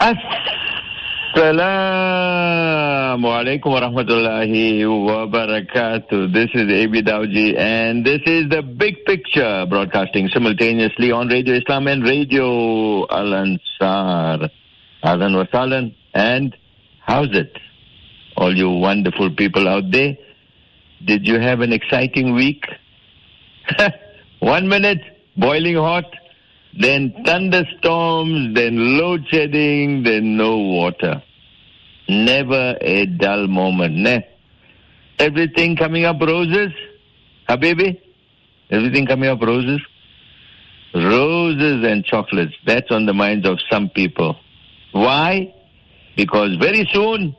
Assalamu alaikum wa rahmatullahi wa barakatuh. This is AB Dawji and this is the big picture broadcasting simultaneously on Radio Islam and Radio Al Ansar. Alan Wasalan and how's it? All you wonderful people out there. Did you have an exciting week? One minute, boiling hot, then thunderstorms, then load shedding, then no water. Never a dull moment, ne? Everything coming up roses? Habibi? Everything coming up roses? Roses and chocolates. That's on the minds of some people. Why? Because very soon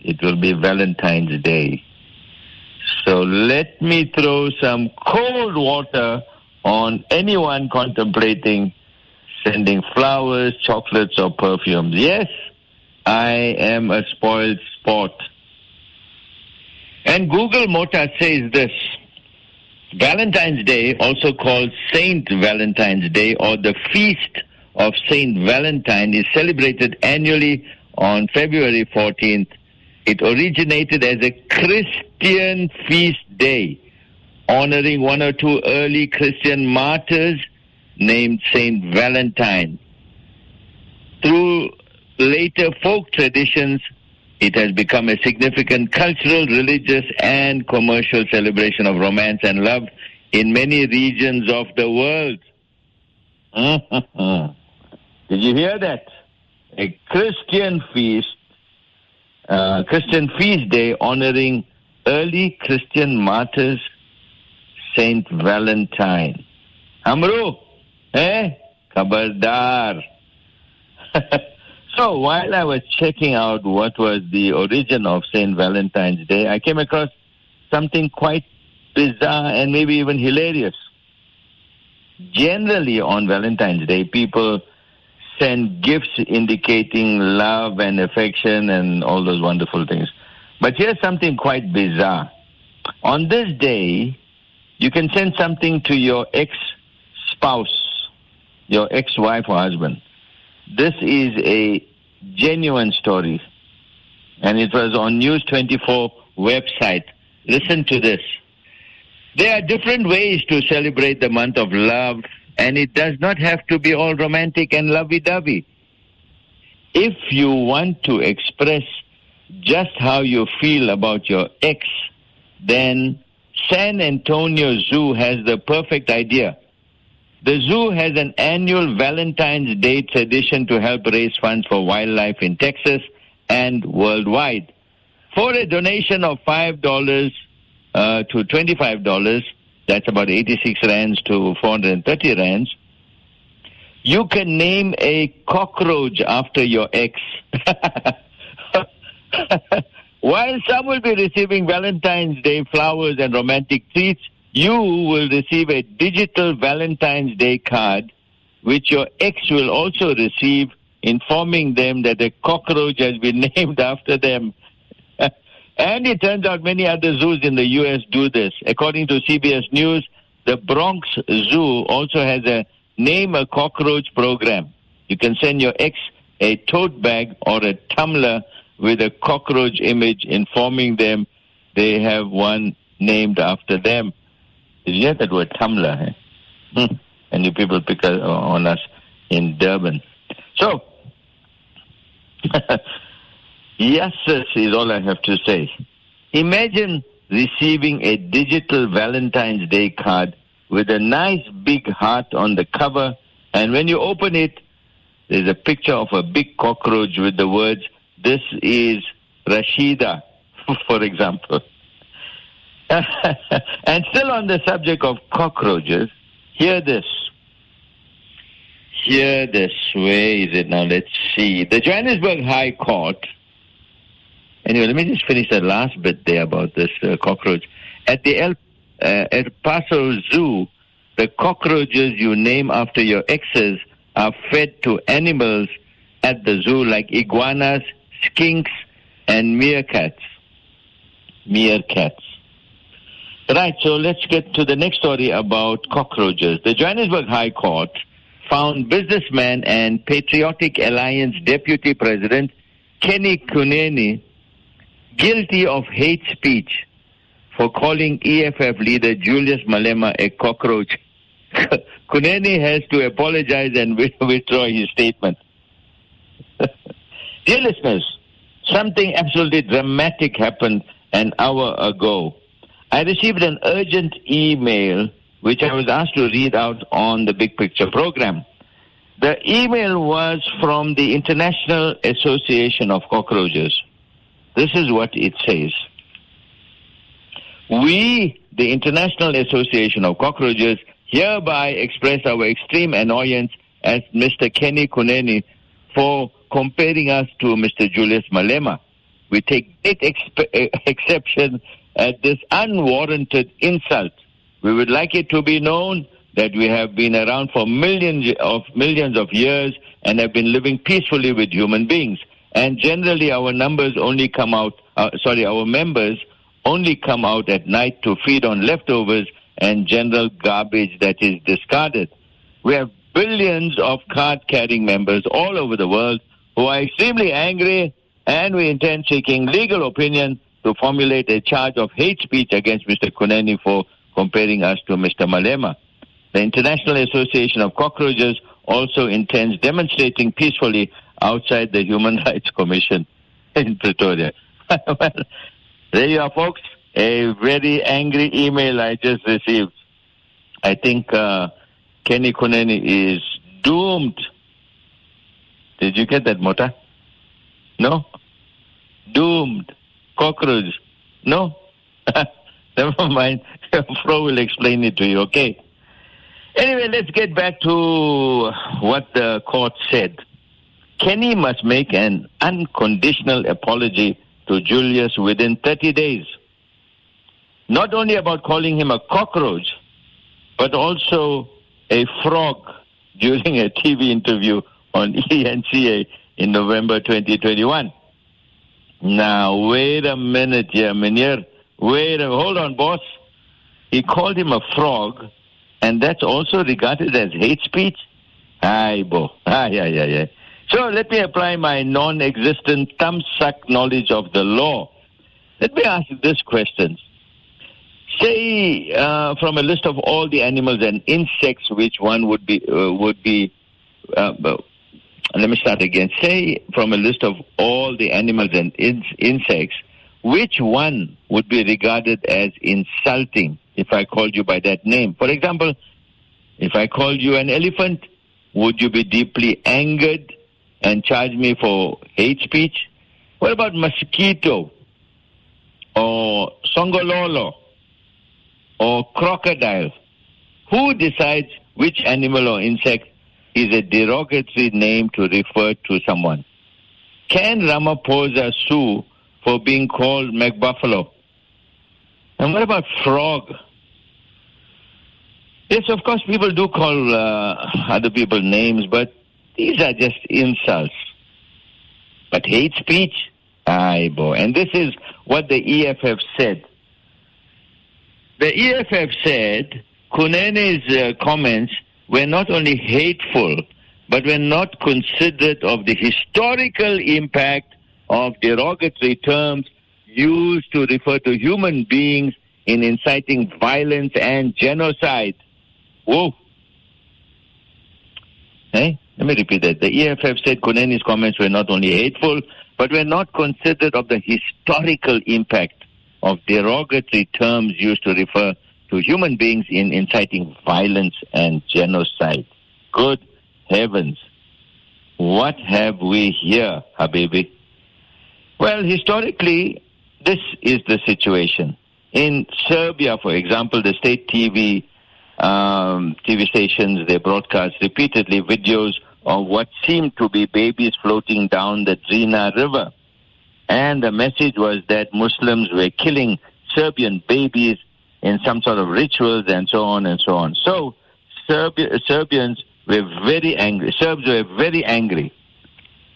it will be Valentine's Day. So let me throw some cold water on anyone contemplating sending flowers, chocolates, or perfumes. Yes, I am a spoiled sport. And Google Mota says this Valentine's Day, also called Saint Valentine's Day or the Feast of Saint Valentine, is celebrated annually on February 14th. It originated as a Christian feast day honoring one or two early Christian martyrs named Saint Valentine. Through later folk traditions, it has become a significant cultural, religious, and commercial celebration of romance and love in many regions of the world. Did you hear that? A Christian feast, uh, Christian feast day honoring early Christian martyrs Saint Valentine. Amru, eh? Kabardar. so while I was checking out what was the origin of Saint Valentine's Day, I came across something quite bizarre and maybe even hilarious. Generally on Valentine's Day, people send gifts indicating love and affection and all those wonderful things. But here's something quite bizarre. On this day, you can send something to your ex spouse, your ex wife or husband. This is a genuine story. And it was on News 24 website. Listen to this. There are different ways to celebrate the month of love, and it does not have to be all romantic and lovey dovey. If you want to express just how you feel about your ex, then San Antonio Zoo has the perfect idea. The zoo has an annual Valentine's Day tradition to help raise funds for wildlife in Texas and worldwide. For a donation of $5 uh, to $25, that's about 86 rands to 430 rands, you can name a cockroach after your ex. While some will be receiving Valentine's Day flowers and romantic treats, you will receive a digital Valentine's Day card, which your ex will also receive, informing them that a cockroach has been named after them. and it turns out many other zoos in the U.S. do this. According to CBS News, the Bronx Zoo also has a Name a Cockroach program. You can send your ex a tote bag or a tumbler with a cockroach image informing them they have one named after them. Did you hear that word tumbler? Eh? Hmm. And you people pick on us in Durban. So, yes, is all I have to say. Imagine receiving a digital Valentine's Day card with a nice big heart on the cover, and when you open it, there's a picture of a big cockroach with the words, this is Rashida, for example. and still on the subject of cockroaches, hear this. Hear this. Where is it now? Let's see. The Johannesburg High Court. Anyway, let me just finish the last bit there about this uh, cockroach. At the El, uh, El Paso Zoo, the cockroaches you name after your exes are fed to animals at the zoo like iguanas, skinks, and meerkats. Meerkats. Right, so let's get to the next story about cockroaches. The Johannesburg High Court found businessman and Patriotic Alliance Deputy President Kenny Kunene guilty of hate speech for calling EFF leader Julius Malema a cockroach. Kunene has to apologize and withdraw his statement. Dear listeners, something absolutely dramatic happened an hour ago. I received an urgent email which I was asked to read out on the Big Picture program. The email was from the International Association of Cockroaches. This is what it says. We, the International Association of Cockroaches, hereby express our extreme annoyance at Mr. Kenny Kunene for comparing us to Mr. Julius Malema. We take great expe- exception at this unwarranted insult. We would like it to be known that we have been around for millions of millions of years and have been living peacefully with human beings. And generally, our numbers only come out. Uh, sorry, our members only come out at night to feed on leftovers and general garbage that is discarded. We have billions of card-carrying members all over the world who are extremely angry, and we intend seeking legal opinion to formulate a charge of hate speech against Mr. Kunene for comparing us to Mr. Malema. The International Association of Cockroaches also intends demonstrating peacefully outside the Human Rights Commission in Pretoria. well, there you are, folks. A very angry email I just received. I think uh, Kenny Kunene is doomed. Did you get that, Mota? No? Doomed. Cockroach. No? Never mind. Fro will explain it to you, okay? Anyway, let's get back to what the court said. Kenny must make an unconditional apology to Julius within 30 days. Not only about calling him a cockroach, but also a frog during a TV interview on ENCA in November 2021. Now, wait a minute here, Minier. Wait a hold on, boss. He called him a frog, and that's also regarded as hate speech? Aye, bo. Aye, aye, aye, aye. So let me apply my non-existent thumbsuck knowledge of the law. Let me ask you this question. Say, uh, from a list of all the animals and insects, which one would be, uh, would be, uh, let me start again. Say, from a list of all the animals and in- insects, which one would be regarded as insulting if I called you by that name? For example, if I called you an elephant, would you be deeply angered and charge me for hate speech? What about mosquito or songololo or crocodile? Who decides which animal or insect is a derogatory name to refer to someone? Can Ramaphosa sue for being called McBuffalo? And what about frog? Yes, of course, people do call uh, other people names, but these are just insults. But hate speech? Aye, boy. And this is what the EFF said. The EFF said Kunene's uh, comments were not only hateful, but were not considerate of the historical impact of derogatory terms used to refer to human beings in inciting violence and genocide. Whoa. Hey, let me repeat that. The EFF said Kunene's comments were not only hateful, but were not considered of the historical impact of derogatory terms used to refer to human beings in inciting violence and genocide. Good heavens. What have we here, Habibi? Well, historically, this is the situation. In Serbia, for example, the state TV um, TV stations they broadcast repeatedly videos of what seemed to be babies floating down the Drina River, and the message was that Muslims were killing Serbian babies in some sort of rituals and so on and so on. So Serbi- Serbians were very angry. Serbs were very angry,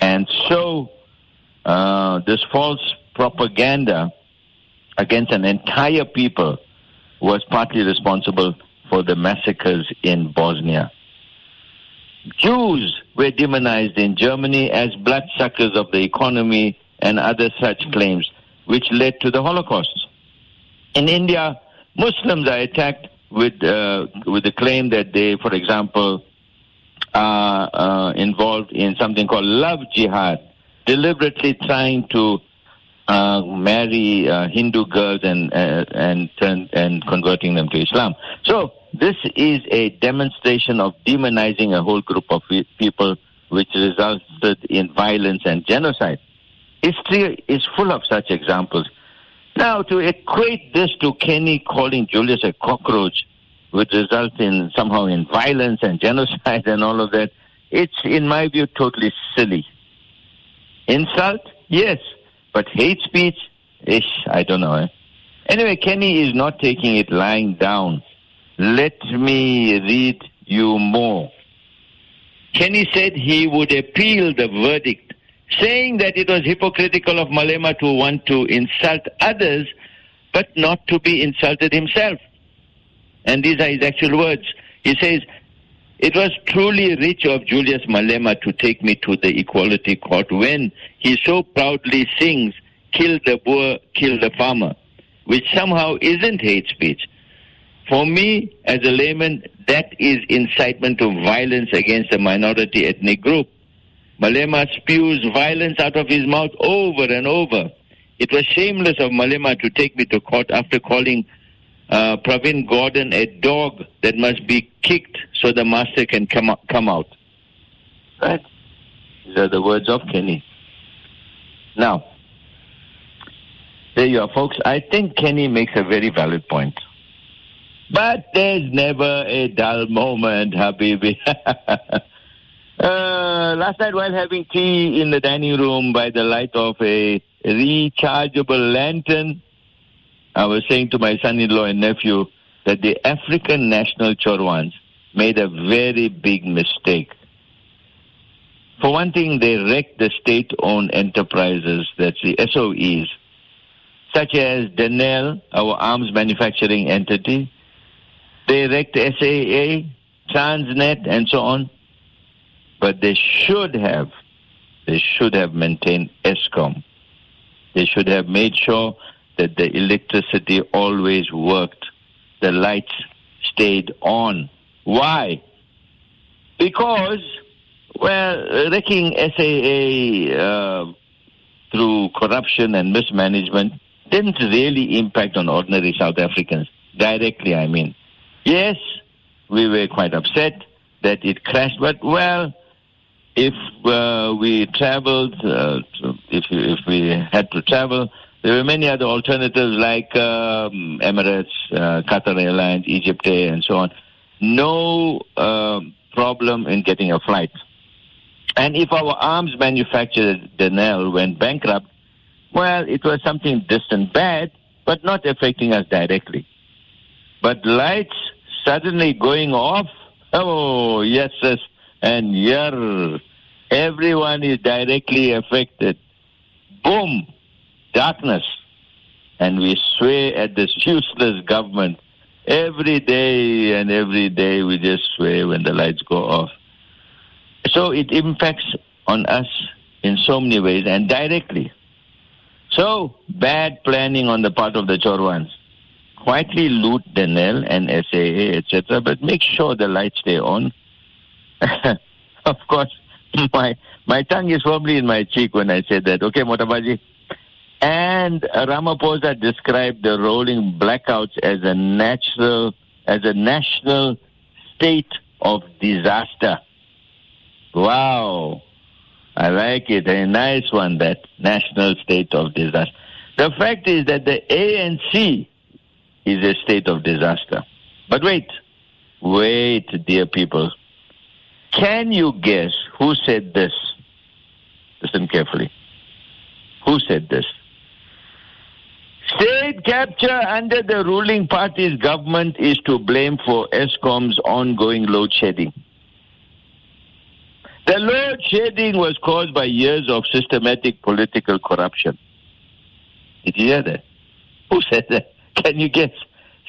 and so uh, this false propaganda against an entire people was partly responsible for the massacres in Bosnia. Jews were demonized in Germany as bloodsuckers of the economy and other such claims, which led to the Holocaust. In India, Muslims are attacked with uh, with the claim that they, for example, are uh, involved in something called love jihad, deliberately trying to uh, marry uh, Hindu girls and uh, and turn, and converting them to Islam. So this is a demonstration of demonizing a whole group of people, which resulted in violence and genocide. History is full of such examples. Now, to equate this to Kenny calling Julius a cockroach would result in somehow in violence and genocide and all of that. It's, in my view, totally silly. Insult? Yes. But hate speech? Ish, I don't know. Eh? Anyway, Kenny is not taking it lying down. Let me read you more. Kenny said he would appeal the verdict, saying that it was hypocritical of Malema to want to insult others, but not to be insulted himself. And these are his actual words. He says, it was truly rich of Julius Malema to take me to the Equality Court when he so proudly sings, kill the Boer, kill the farmer, which somehow isn't hate speech. For me, as a layman, that is incitement to violence against a minority ethnic group. Malema spews violence out of his mouth over and over. It was shameless of Malema to take me to court after calling uh, Pravin Gordhan a dog that must be kicked so the master can come out, come out. Right? These are the words of Kenny. Now, there you are, folks. I think Kenny makes a very valid point. But there's never a dull moment, Habibi. uh, Uh, last night, while having tea in the dining room by the light of a rechargeable lantern, I was saying to my son-in-law and nephew that the African National Chorwans made a very big mistake. For one thing, they wrecked the state-owned enterprises, that's the SOEs, such as Denel, our arms manufacturing entity. They wrecked SAA, Transnet, and so on. But they should have, they should have maintained Eskom. They should have made sure that the electricity always worked. The lights stayed on. Why? Because, well, wrecking SAA uh, through corruption and mismanagement didn't really impact on ordinary South Africans. Directly, I mean. Yes, we were quite upset that it crashed, but well, if uh, we traveled, uh, if, if we had to travel, there were many other alternatives like um, Emirates, uh, Qatar Airlines, Egypt Air, and so on. No uh, problem in getting a flight. And if our arms manufacturer, Denel, went bankrupt, well, it was something distant bad, but not affecting us directly. But lights suddenly going off, oh, yes, yes, and yeah, everyone is directly affected. Boom, darkness. And we swear at this useless government. Every day and every day we just swear when the lights go off. So it impacts on us in so many ways and directly. So bad planning on the part of the Chorwans. Quietly loot Denel and SAA, etc., but make sure the lights stay on. of course, my my tongue is firmly in my cheek when I say that. Okay, Motabaji, and Ramaphosa described the rolling blackouts as a natural, as a national state of disaster. Wow. I like it. A nice one, that national state of disaster. The fact is that the ANC is a state of disaster. But wait, wait, dear people. Can you guess who said this? Listen carefully. Who said this? State capture under the ruling party's government is to blame for Eskom's ongoing load shedding. The load shedding was caused by years of systematic political corruption. Did you hear that? Who said that? Can you guess?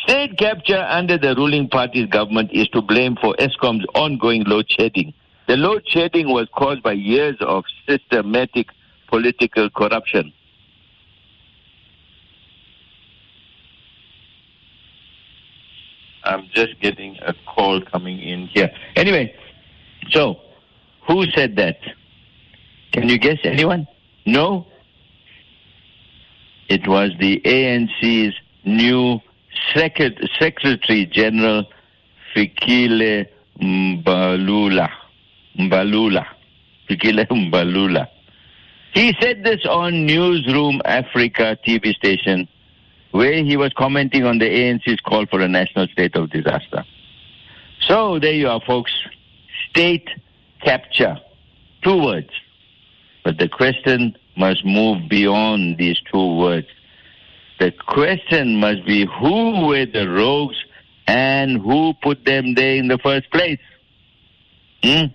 State capture under the ruling party's government is to blame for Eskom's ongoing load shedding, The load shedding was caused by years of systematic political corruption. I'm just getting a call coming in here. Anyway, so who said that? Can you guess anyone? No? It was the ANC's new Secretary General Fikile Mbalula. Mbalula. Fikile Mbalula. He said this on Newsroom Africa TV station where he was commenting on the ANC's call for a national state of disaster. So there you are, folks. State capture. Two words. But the question must move beyond these two words. The question must be who were the rogues and who put them there in the first place? Hmm?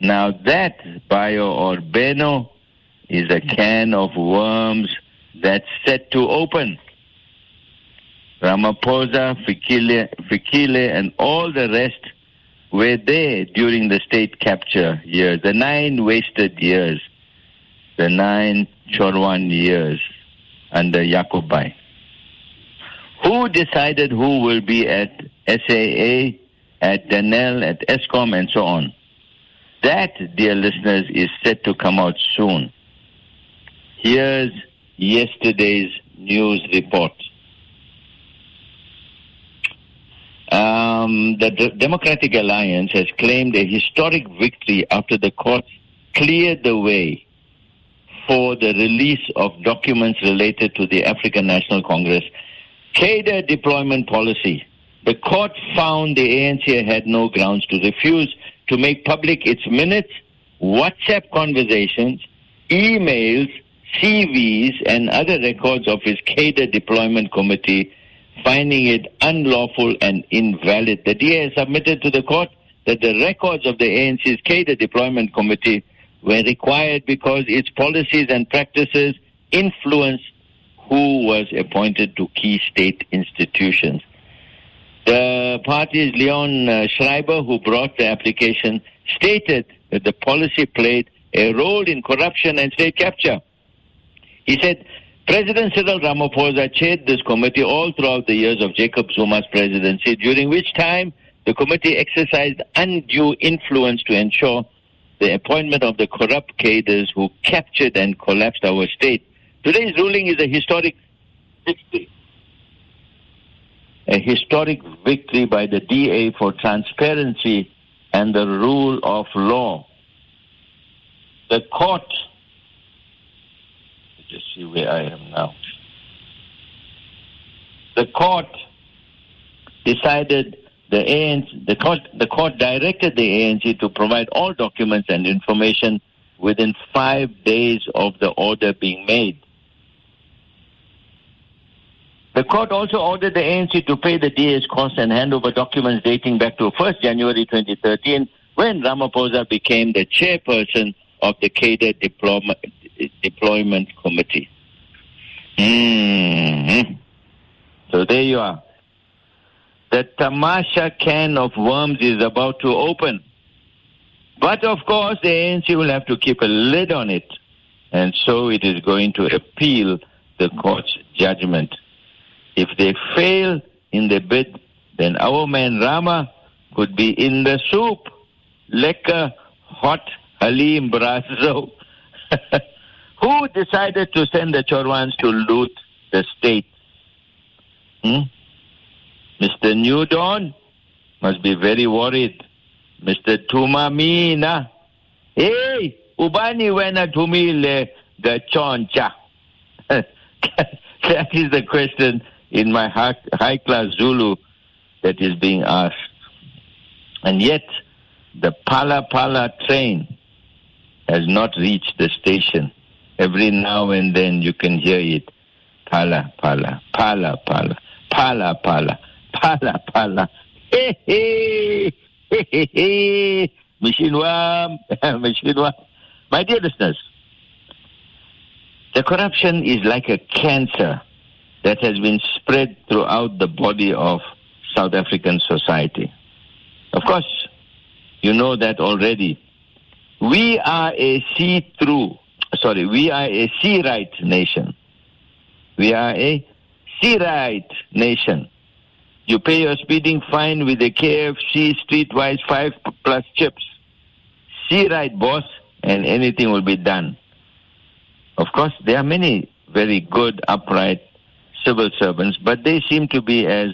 Now that, Bio or Beno, is a can of worms that's set to open. Ramaphosa, Fikile, Fikile, and all the rest were there during the state capture years, the nine wasted years, the nine Chorwan years under Yakubai. Who decided who will be at SAA, at Denel, at Eskom, and so on? That, dear listeners, is set to come out soon. Here's yesterday's news report. Um, the D- Democratic Alliance has claimed a historic victory after the court cleared the way for the release of documents related to the African National Congress cadre deployment policy. The court found the ANC had no grounds to refuse to make public its minutes, WhatsApp conversations, emails, CVs, and other records of its cadre deployment committee finding it unlawful and invalid. The DA submitted to the court that the records of the ANC's cadre deployment committee were required because its policies and practices influenced who was appointed to key state institutions. The party's Leon uh, Schreiber, who brought the application, stated that the policy played a role in corruption and state capture. He said President Cyril Ramaphosa chaired this committee all throughout the years of Jacob Zuma's presidency, during which time the committee exercised undue influence to ensure the appointment of the corrupt cadres who captured and collapsed our state. Today's ruling is a historic victory. A historic victory by the DA for transparency and the rule of law. The court just see where I am now. The court decided the ANC, the court, the court directed the ANC to provide all documents and information within five days of the order being made. The court also ordered the ANC to pay the DA's costs and hand over documents dating back to 1st January 2013 when Ramaphosa became the chairperson of the deployment, Deployment Committee. Mm-hmm. So there you are. The Tamasha can of worms is about to open. But of course, the ANC will have to keep a lid on it. And so it is going to appeal the court's judgment. If they fail in the bid, then our man Rama could be in the soup. Lekker, hot, Halim Brazo. Who decided to send the Chorwans to loot the state? Hmm? Mr. New Dawn must be very worried. Mr. Thuma Mina. Hey, ubani wena tumile gachoncha. that is the question in my high class Zulu that is being asked. And yet, the Phala Phala train has not reached the station. Every now and then you can hear it. Pala Pala, Pala Pala, phala, phala, phala, pala. Hey. My dear listeners, the corruption is like a cancer that has been spread throughout the body of South African society. Of course, You know that already. We are a see-through, sorry, we are a see-right nation. We are a see-right nation. You pay your speeding fine with a KFC streetwise five plus chips. See right, boss, and anything will be done. Of course, there are many very good, upright civil servants, but they seem to be as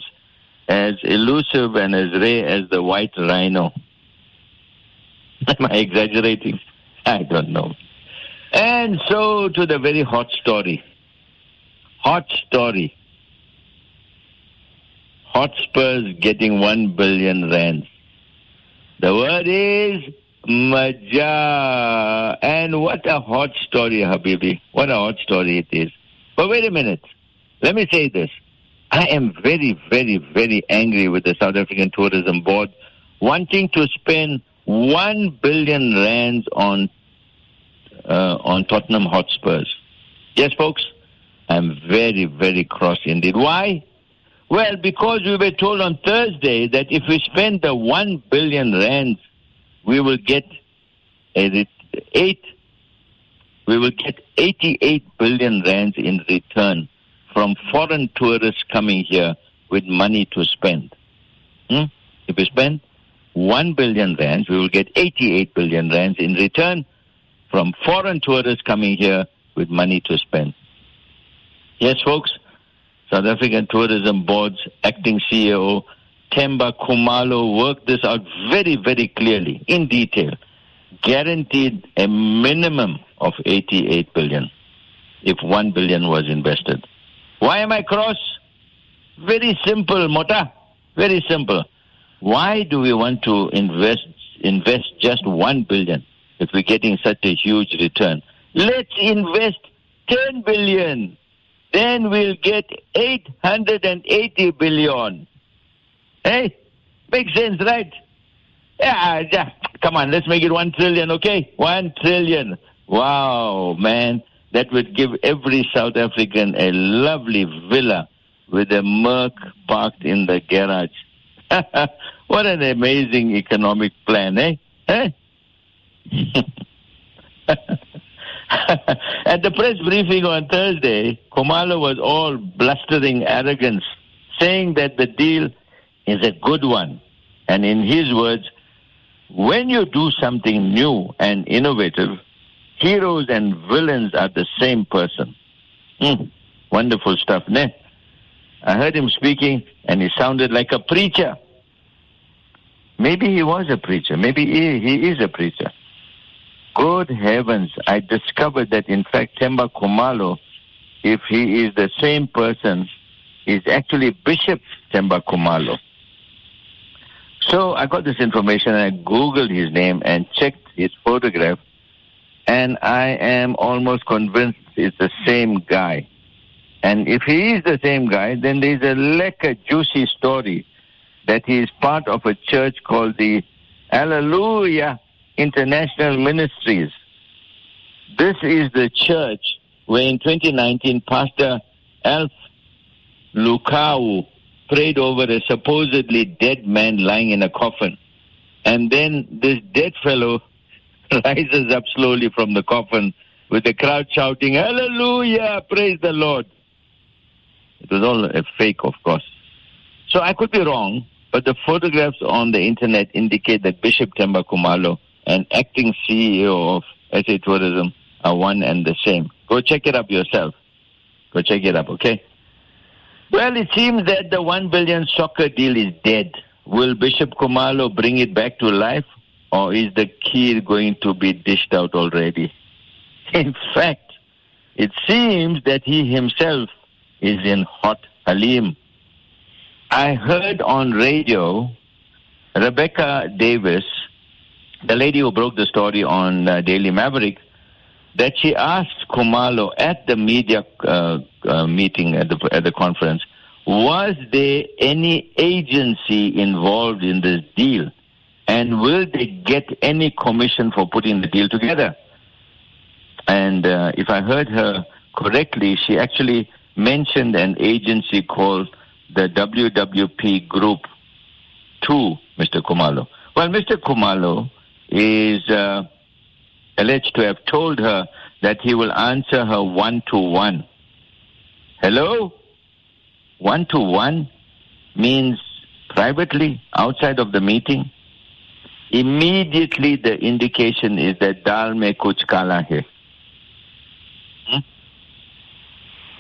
as elusive and as rare as the white rhino. Am I exaggerating? I don't know. And so to the very hot story. Hot story. Hotspurs getting one billion rands. The word is Maja. And what a hot story, Habibi. What a hot story it is. But wait a minute. Let me say this. I am very, very, very angry with the South African Tourism Board wanting to spend one billion rands on uh, on Tottenham Hotspurs. Yes, folks, I'm very, very cross indeed. Why? Well, because we were told on Thursday that if we spend the one billion rand, we will get a, eight. We will get 88 billion rands in return from foreign tourists coming here with money to spend. Hmm? If we spend 1 billion rands, we will get 88 billion rands in return from foreign tourists coming here with money to spend. Yes, folks, South African Tourism Board's acting CEO, Themba Khumalo, worked this out very, very clearly, in detail, guaranteed a minimum of 88 billion if 1 billion was invested. Why am I cross? Very simple, Mota. Very simple. Why do we want to invest invest just one billion if we're getting such a huge return? Let's invest ten billion. Then we'll get eight hundred and eighty billion. Hey, makes sense, right? Yeah, yeah. Come on, let's make it one trillion, okay? One trillion. Wow, man. That would give every South African a lovely villa with a Merc parked in the garage. what an amazing economic plan, eh? Eh? At the press briefing on Thursday, Khumalo was all blustering arrogance, saying that the deal is a good one. And in his words, when you do something new and innovative, heroes and villains are the same person. Mm, wonderful stuff, ne? I heard him speaking and he sounded like a preacher. Maybe he was a preacher. Maybe he, he is a preacher. Good heavens, I discovered that in fact Themba Khumalo, if he is the same person, is actually Bishop Themba Khumalo. So I got this information and I Googled his name and checked his photograph and I am almost convinced it's the same guy. And if he is the same guy, then there's a lekker juicy story that he is part of a church called the Hallelujah International Ministries. This is the church where in 2019 Pastor Alf Lukau prayed over a supposedly dead man lying in a coffin. And then this dead fellow rises up slowly from the coffin with the crowd shouting, Hallelujah, praise the Lord. It was all a fake, of course. So I could be wrong, but the photographs on the internet indicate that Bishop Themba Khumalo and acting CEO of SA Tourism are one and the same. Go check it up yourself. Go check it up, okay? Well, it seems that the one billion soccer deal is dead. Will Bishop Khumalo bring it back to life? or is the key going to be dished out already? In fact, it seems that he himself is in hot halim. I heard on radio Rebecca Davis, the lady who broke the story on uh, Daily Maverick, that she asked Khumalo at the media uh, uh, meeting at the at the conference, was there any agency involved in this deal? And will they get any commission for putting the deal together? And uh, if I heard her correctly, she actually mentioned an agency called the WWP Group to Mr. Khumalo. Well, Mr. Khumalo is uh, alleged to have told her that he will answer her one to one. Hello? One to one means privately, outside of the meeting. Immediately, the indication is that dal me kuch kala hai. Hmm?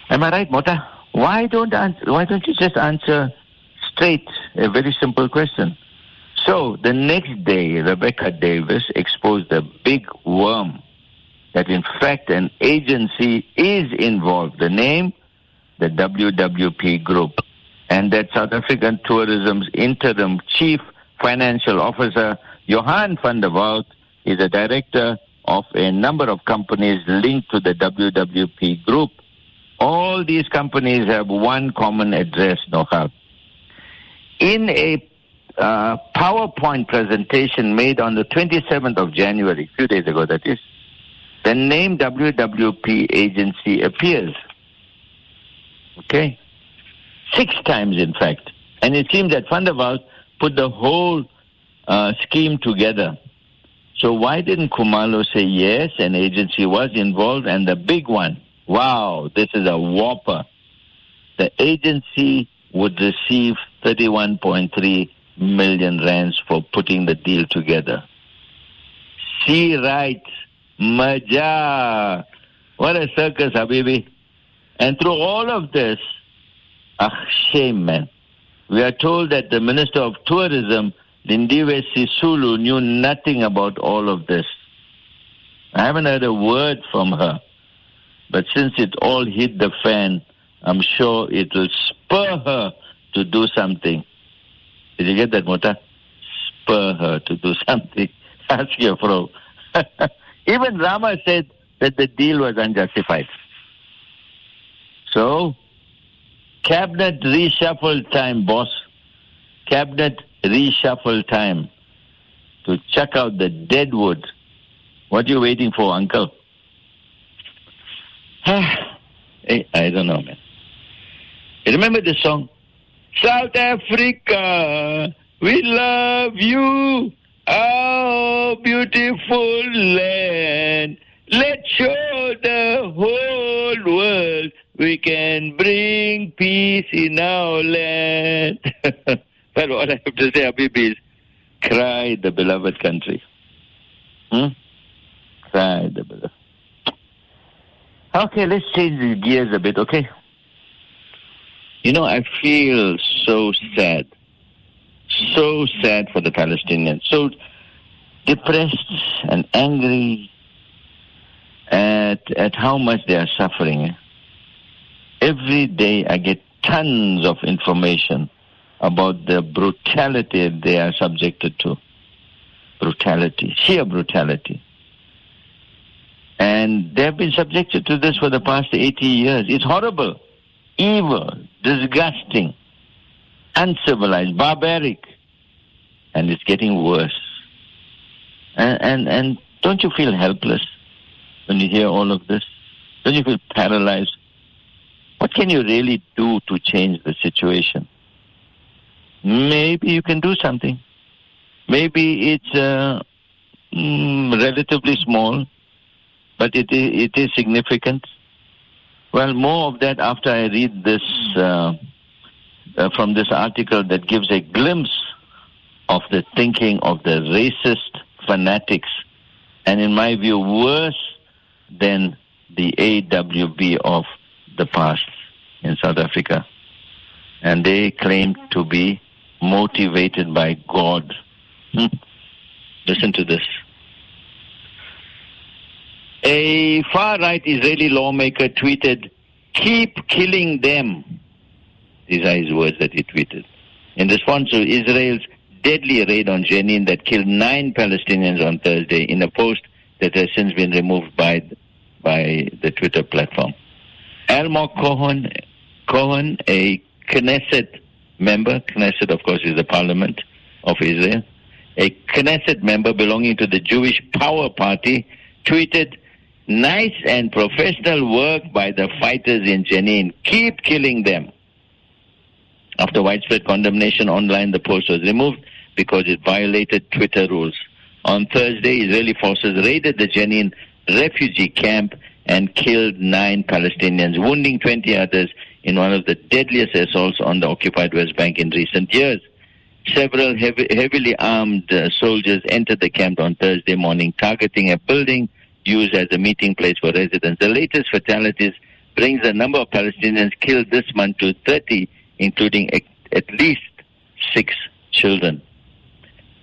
Am I right, Mota? Why don't answer, why don't you just answer straight a very simple question? So the next day, Rebecca Davis exposed the big worm that in fact an agency is involved. The name, the WWP Group, and that South African Tourism's interim chief financial officer, Johan van der Walt, is a director of a number of companies linked to the WWP Group. All these companies have one common address, Nohab. In a uh, PowerPoint presentation made on the 27th of January, a few days ago that is, the name WWP agency appears. Okay? Six times, in fact. And it seems that Van der Walt put the whole uh, scheme together. So why didn't Khumalo say yes, an agency was involved, and the big one, wow, this is a whopper. The agency would receive 31.3 million rands for putting the deal together. See right, Maja. What a circus, Habibi. And through all of this, ah, shame, man. We are told that the Minister of Tourism, Lindiwe Sisulu, knew nothing about all of this. I haven't heard a word from her. But since it all hit the fan, I'm sure it will spur her to do something. Did you get that, Mota? Spur her to do something. Ask your bro. Even Rama said that the deal was unjustified. So, cabinet reshuffle time, boss. Cabinet reshuffle time to check out the dead wood. What are you waiting for, uncle? hey, I don't know, man. You remember the song? South Africa, we love you, our beautiful land. Let's show the whole world we can bring peace in our land. but what I have to say, Habibi, is cry the beloved country. Hmm? Cry the beloved. Okay, let's change the gears a bit, okay? You know, I feel so sad. So sad for the Palestinians. So depressed and angry at, at how much they are suffering. Every day I get tons of information about the brutality they are subjected to. Brutality, sheer brutality. And they've been subjected to this for the past 80 years. It's horrible evil, disgusting, uncivilized, barbaric, and it's getting worse. And, and, and don't you feel helpless when you hear all of this? Don't you feel paralyzed? What can you really do to change the situation? Maybe you can do something. Maybe it's uh, mm, relatively small, but it, it is significant. Well, more of that after I read this uh, uh, from this article that gives a glimpse of the thinking of the racist fanatics, and in my view, worse than the AWB of the past in South Africa. And they claim to be motivated by God. Hmm. Listen to this. A far right Israeli lawmaker tweeted, Keep killing them. These are his words that he tweeted. In response to Israel's deadly raid on Jenin that killed nine Palestinians on Thursday in a post that has since been removed by, by the Twitter platform. Almog Cohen, Cohen, a Knesset member, Knesset of course is the parliament of Israel, a Knesset member belonging to the Jewish Power Party tweeted, Nice and professional work by the fighters in Jenin. Keep killing them. After widespread condemnation online, the post was removed. because it violated Twitter rules. On Thursday, Israeli forces raided the Jenin refugee camp and killed nine Palestinians, wounding 20 others in one of the deadliest assaults on the occupied West Bank in recent years. Several heavy, heavily armed uh, soldiers entered the camp on Thursday morning, targeting a building used as a meeting place for residents. The latest fatalities brings the number of Palestinians killed this month to 30, including at least six children.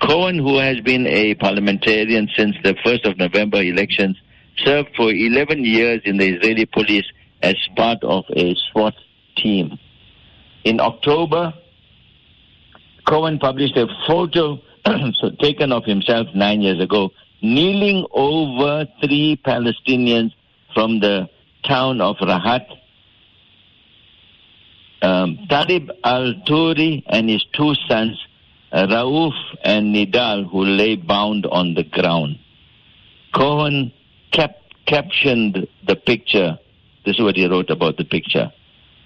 Cohen, who has been a parliamentarian since the 1st of November elections, served for 11 years in the Israeli police as part of a SWAT team. In October, Cohen published a photo taken of himself nine years ago, kneeling over three Palestinians from the town of Rahat. Um, al Turi and his two sons, Rauf and Nidal, who lay bound on the ground. Cohen cap- captioned the picture. This is what he wrote about the picture.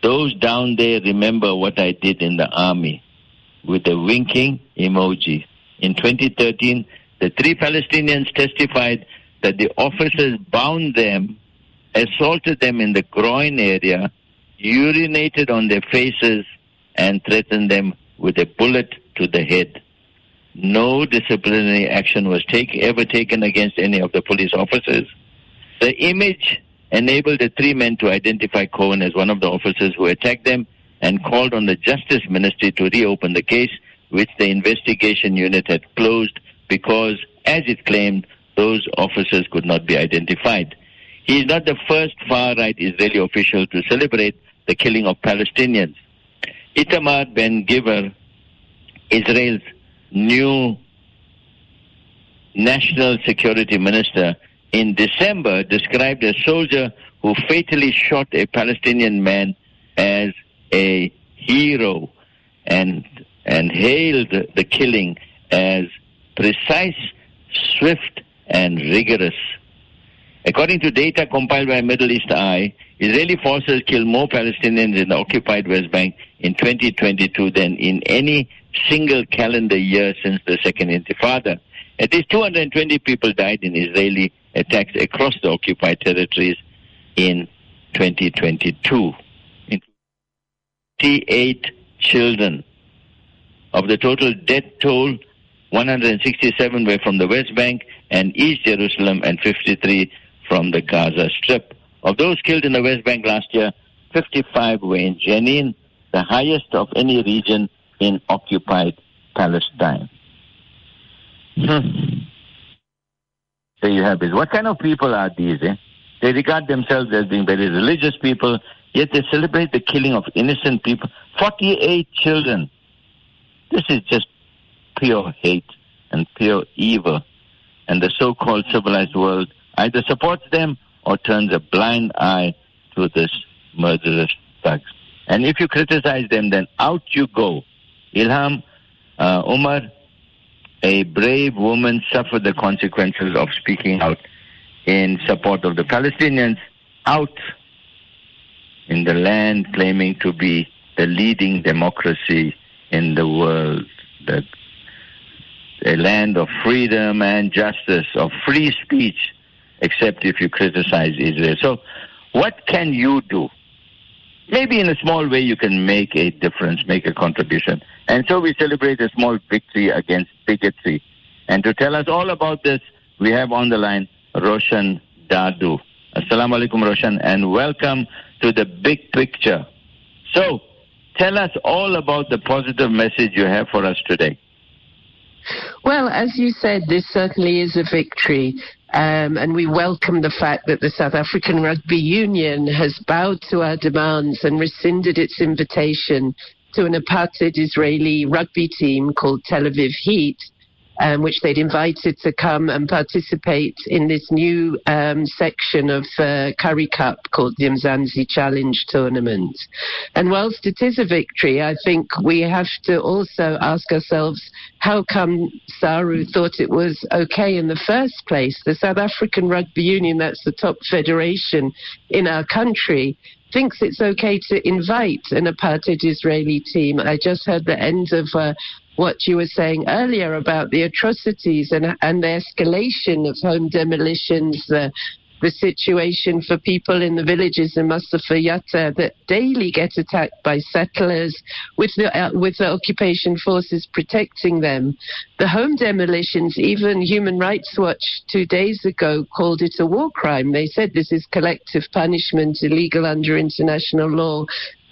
Those down there remember what I did in the army with a winking emoji. In 2013, the three Palestinians testified that the officers bound them, assaulted them in the groin area, urinated on their faces, and threatened them with a bullet to the head. No disciplinary action was take, ever taken against any of the police officers. The image enabled the three men to identify Cohen as one of the officers who attacked them and called on the Justice Ministry to reopen the case, which the investigation unit had closed because, as it claimed, those officers could not be identified. He is not the first far right Israeli official to celebrate the killing of Palestinians. Itamar Ben Gvir, Israel's new national security minister, in December described a soldier who fatally shot a Palestinian man as a hero and and hailed the killing as precise, swift, and rigorous. According to data compiled by Middle East Eye, Israeli forces killed more Palestinians in the occupied West Bank in 2022 than in any single calendar year since the Second Intifada. At least 220 people died in Israeli attacks across the occupied territories in 2022, 58 children. Of the total death toll, 167 were from the West Bank and East Jerusalem and 53 from the Gaza Strip. Of those killed in the West Bank last year, 55 were in Jenin, the highest of any region in occupied Palestine. Hmm. There you have it. What kind of people are these? Eh? They regard themselves as being very religious people, yet they celebrate the killing of innocent people. 48 children. This is just pure hate and pure evil. And the so called civilized world either supports them or turns a blind eye to this murderous thugs. And if you criticize them, then out you go. Ilhan uh, Omar a brave woman suffered the consequences of speaking out in support of the Palestinians out in the land claiming to be the leading democracy in the world, the, a land of freedom and justice, of free speech, except if you criticize Israel. So, what can you do? Maybe in a small way you can make a difference, make a contribution. And so we celebrate a small victory against bigotry. And to tell us all about this, we have on the line Roshan Dadoo. Assalamu alaikum, Roshan, and welcome to the big picture. So, tell us all about the positive message you have for us today. Well, as you said, this certainly is a victory. Um, and we welcome the fact that the South African Rugby Union has bowed to our demands and rescinded its invitation to an apartheid Israeli rugby team called Tel Aviv Heat um, which they'd invited to come and participate in this new um, section of uh, Currie Cup called the Mzansi Challenge Tournament. And whilst it is a victory, I think we have to also ask ourselves how come SARU thought it was okay in the first place? The South African Rugby Union, that's the top federation in our country, thinks it's okay to invite an apartheid Israeli team. I just heard the end of uh, what you were saying earlier about the atrocities and, and the escalation of home demolitions, the situation for people in the villages in Masafer Yatta that daily get attacked by settlers with the, uh, with the occupation forces protecting them. The home demolitions, even Human Rights Watch two days ago called it a war crime. They said this is collective punishment illegal under international law.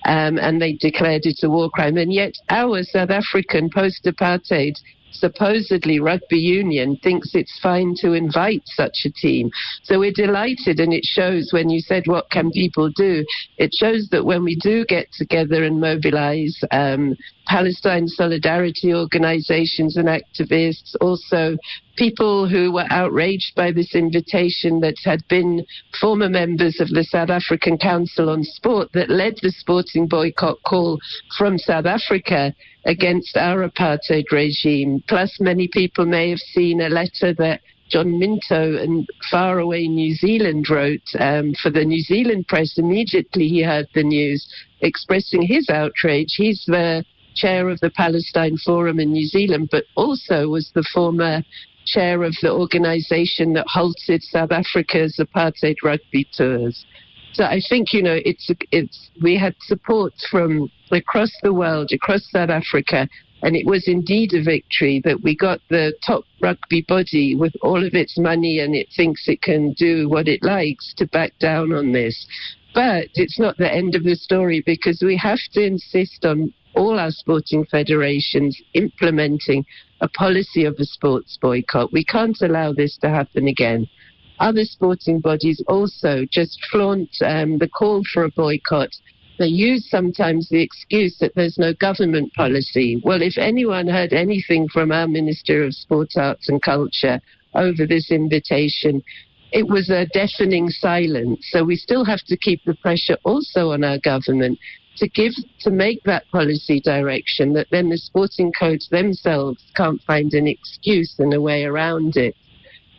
Um, and they declared it a war crime. And yet, our South African post apartheid supposedly rugby union thinks it's fine to invite such a team. So we're delighted, and it shows when you said, What can people do? It shows that when we do get together and mobilize, um, Palestine solidarity organizations and activists, also people who were outraged by this invitation that had been former members of the South African Council on Sport that led the sporting boycott call from South Africa against our apartheid regime. Plus, many people may have seen a letter that John Minto in faraway New Zealand wrote um, for the New Zealand press immediately he heard the news, expressing his outrage. He's the chair of the Palestine Forum in New Zealand, but also was the former chair of the organization that halted South Africa's apartheid rugby tours. So I think you know it's it's we had support from across the world, across South Africa, and it was indeed a victory that we got the top rugby body with all of its money and it thinks it can do what it likes to back down on this. But it's not the end of the story because we have to insist on all our sporting federations implementing a policy of a sports boycott. We can't allow this to happen again. Other sporting bodies also just flaunt um, the call for a boycott. They use sometimes the excuse that there's no government policy. Well, if anyone heard anything from our Minister of Sports, Arts and Culture over this invitation, it was a deafening silence. So we still have to keep the pressure also on our government to give to make that policy direction that then the sporting codes themselves can't find an excuse and a way around it.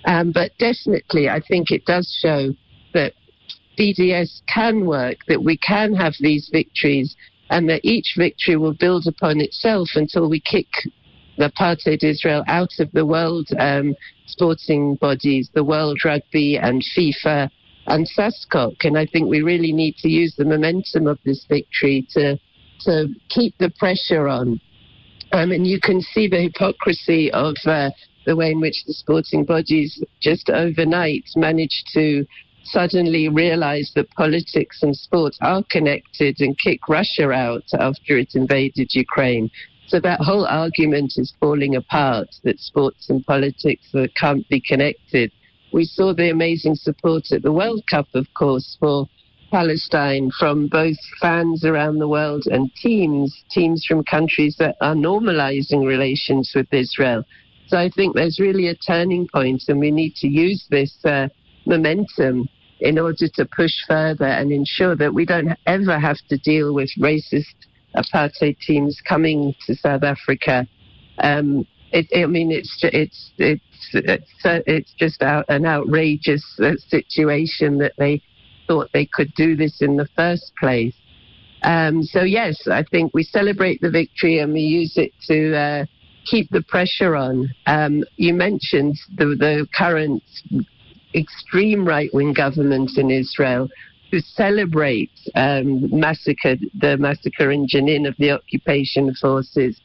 Um, but definitely, I think it does show that BDS can work, that we can have these victories, and that each victory will build upon itself until we kick the apartheid Israel out of the world um, sporting bodies, the World Rugby and FIFA and SASCOC. And I think we really need to use the momentum of this victory to to keep the pressure on. Um, and you can see the hypocrisy of uh, the way in which the sporting bodies just overnight managed to suddenly realize that politics and sports are connected and kick Russia out after it invaded Ukraine. So that whole argument is falling apart that sports and politics can't be connected. We saw the amazing support at the World Cup, of course, for Palestine from both fans around the world and teams, teams from countries that are normalizing relations with Israel. So I think there's really a turning point, and we need to use this uh, momentum in order to push further and ensure that we don't ever have to deal with racist apartheid teams coming to South Africa. Um, it, I mean, it's it's it's it's, it's just out, an outrageous uh, situation that they thought they could do this in the first place. Um, so yes, I think we celebrate the victory and we use it to uh, keep the pressure on. Um, you mentioned the, the current extreme right-wing government in Israel who celebrate um, massacre, the massacre in Jenin of the occupation forces.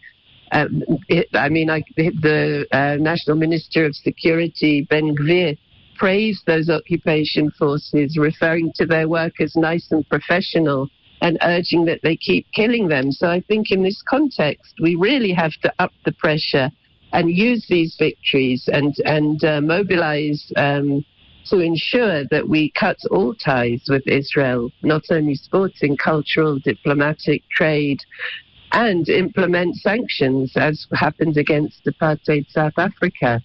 Um, it, I mean, I, the uh, National Minister of Security, Ben Gvir, praised those occupation forces, referring to their work as nice and professional and urging that they keep killing them. So I think in this context, we really have to up the pressure and use these victories and, and uh, mobilize um, to ensure that we cut all ties with Israel, not only sporting, cultural, diplomatic, trade, and implement sanctions as happened against apartheid South Africa.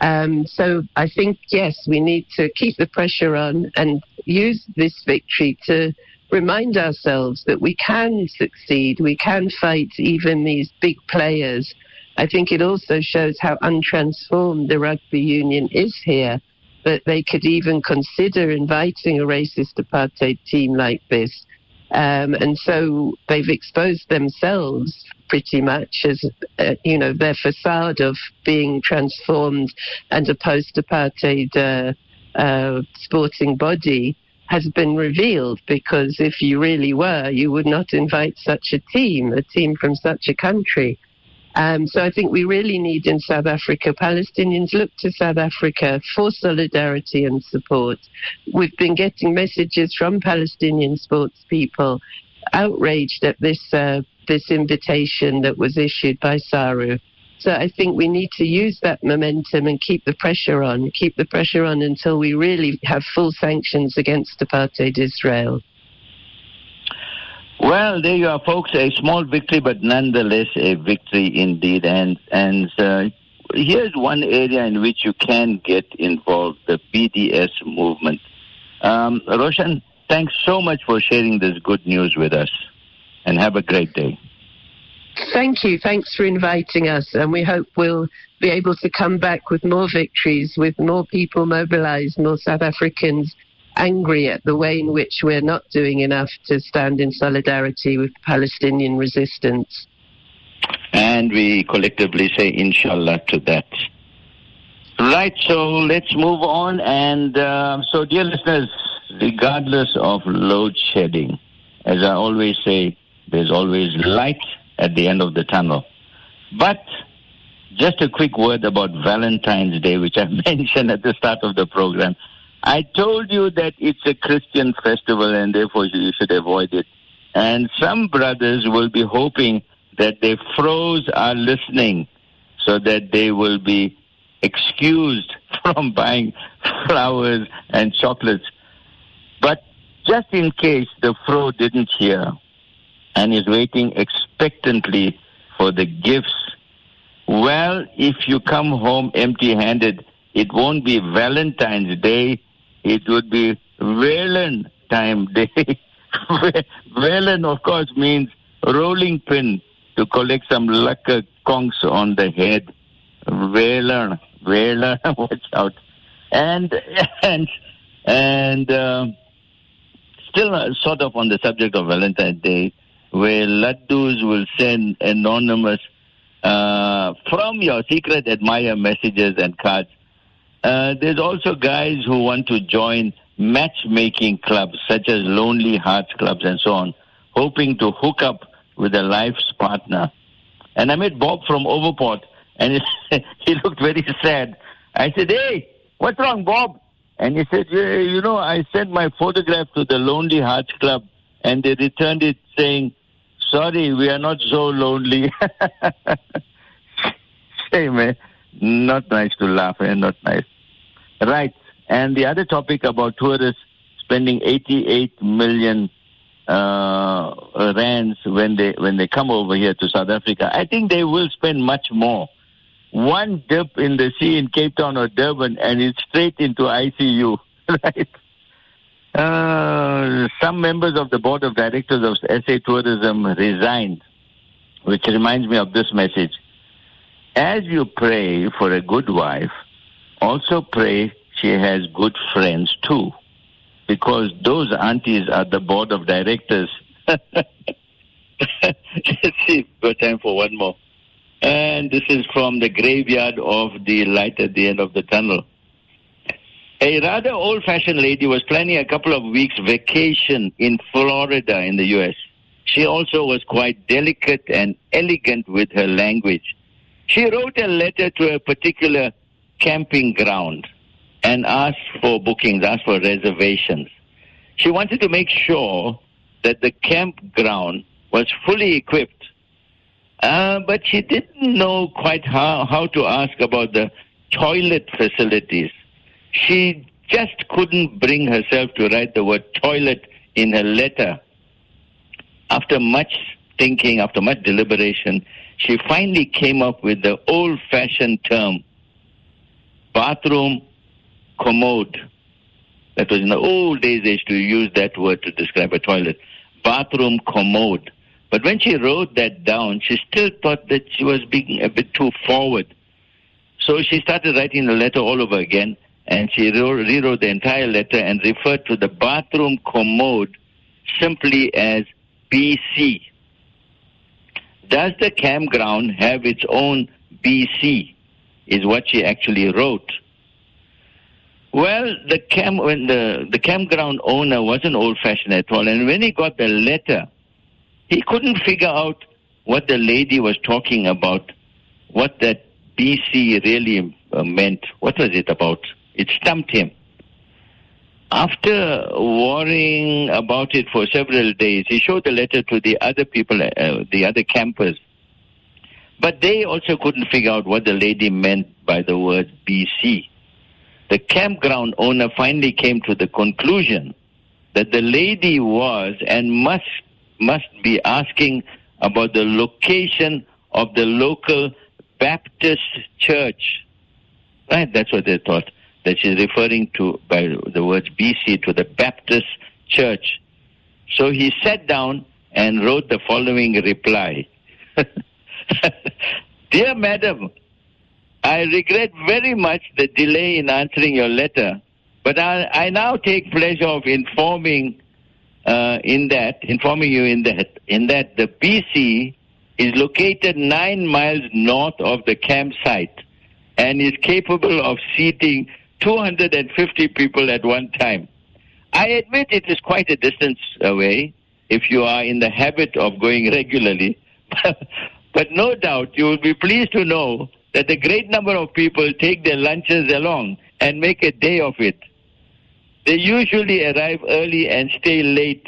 Um, so I think, yes, we need to keep the pressure on and use this victory to remind ourselves that we can succeed, we can fight even these big players. I think it also shows how untransformed the rugby union is here, that they could even consider inviting a racist apartheid team like this Um, and so they've exposed themselves pretty much as, uh, you know, their facade of being transformed and a post apartheid uh, uh, sporting body has been revealed because if you really were, you would not invite such a team, a team from such a country. Um, so I think we really need in South Africa, Palestinians look to South Africa for solidarity and support. We've been getting messages from Palestinian sports people outraged at this uh, this invitation that was issued by SARU. So I think we need to use that momentum and keep the pressure on, keep the pressure on until we really have full sanctions against apartheid Israel. Well, there you are, folks. A small victory, but nonetheless a victory indeed. And and uh, here's one area in which you can get involved: the BDS movement. Um, Roshan, thanks so much for sharing this good news with us, and have a great day. Thank you. Thanks for inviting us, and we hope we'll be able to come back with more victories, with more people mobilized, more South Africans angry at the way in which we're not doing enough to stand in solidarity with Palestinian resistance. And we collectively say inshallah to that. Right, so let's move on. And uh, so, dear listeners, regardless of load shedding, as I always say, there's always light at the end of the tunnel. But just a quick word about Valentine's Day, which I mentioned at the start of the program. I told you that it's a Christian festival and therefore you should avoid it. And some brothers will be hoping that their froze are listening so that they will be excused from buying flowers and chocolates. But just in case the fro didn't hear and is waiting expectantly for the gifts, well, if you come home empty handed, it won't be Valentine's Day, it would be Valentine Day. Valen, of course, means rolling pin to collect some lekker conks on the head. Valen, Valen, watch out. And, and, and, uh, still sort of on the subject of Valentine's Day, where laddus will send anonymous uh, from your secret admirer messages and cards uh, there's also guys who want to join matchmaking clubs such as Lonely Hearts clubs and so on, hoping to hook up with a life's partner. And I met Bob from Overport, and he, looked very sad. I said, "Hey, what's wrong, Bob?" And he said, yeah, "You know, I sent my photograph to the Lonely Hearts Club, and they returned it saying." Sorry, we are not so lonely. hey, man, not nice to laugh and not nice. Right. And the other topic about tourists spending 88 million uh, rands when they when they come over here to South Africa. I think they will spend much more. One dip in the sea in Cape Town or Durban, and it's straight into ICU. Right. Uh, some members of the board of directors of SA Tourism resigned, which reminds me of this message. As you pray for a good wife, also pray she has good friends too, because those aunties are the board of directors. See, got time for one more. And this is from the graveyard of the light at the end of the tunnel. A rather old fashioned lady was planning a couple of weeks vacation in Florida in the US. She also was quite delicate and elegant with her language. She wrote a letter to a particular camping ground and asked for bookings, asked for reservations. She wanted to make sure that the campground was fully equipped, uh, but she didn't know quite how, how to ask about the toilet facilities. She just couldn't bring herself to write the word toilet in her letter. After much thinking, after much deliberation, she finally came up with the old fashioned term bathroom commode. That was in the old days, they used to use that word to describe a toilet. Bathroom commode. But when she wrote that down, she still thought that she was being a bit too forward. So she started writing the letter all over again, and she rewrote the entire letter and referred to the bathroom commode simply as BC. Does the campground have its own BC? Is what she actually wrote. Well, the camp when the, the campground owner wasn't old fashioned at all, and when he got the letter, he couldn't figure out what the lady was talking about, what that BC really uh, meant. What was it about? It stumped him. After worrying about it for several days, he showed the letter to the other people, uh, the other campers. But they also couldn't figure out what the lady meant by the word BC. The campground owner finally came to the conclusion that the lady was and must must be asking about the location of the local Baptist church. Right? That's what they thought. That she's referring to by the words BC to the Baptist church. So he sat down and wrote the following reply. Dear Madam, I regret very much the delay in answering your letter, but I, I now take pleasure of informing uh, in that, informing you in that, in that the BC is located nine miles north of the campsite and is capable of seating 250 people at one time. I admit it is quite a distance away if you are in the habit of going regularly, but no doubt you will be pleased to know that a great number of people take their lunches along and make a day of it. They usually arrive early and stay late.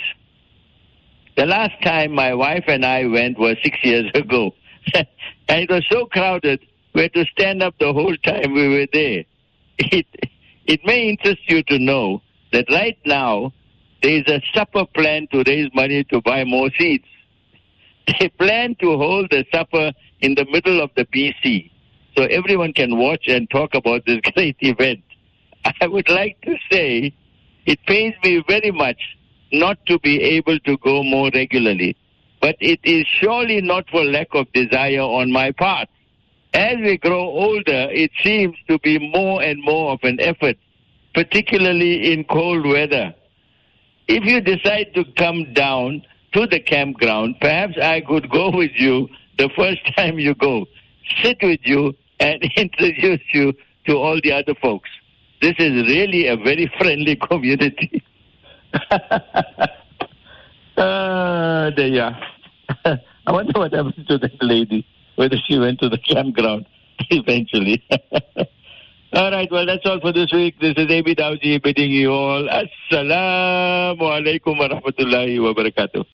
The last time my wife and I went was six years ago. and it was so crowded, we had to stand up the whole time we were there. It, it may interest you to know that right now there is a supper plan to raise money to buy more seats. They plan to hold the supper in the middle of the BC so everyone can watch and talk about this great event. I would like to say it pains me very much not to be able to go more regularly, but it is surely not for lack of desire on my part. As we grow older, it seems to be more and more of an effort, particularly in cold weather. If you decide to come down to the campground, perhaps I could go with you the first time you go, sit with you, and introduce you to all the other folks. This is really a very friendly community. uh, there you are. I wonder what happened to that lady, whether she went to the campground eventually. all right, well, that's all for this week. This is Abi Dawji bidding you all Assalamu alaikum wa rahmatullahi wa barakatuh.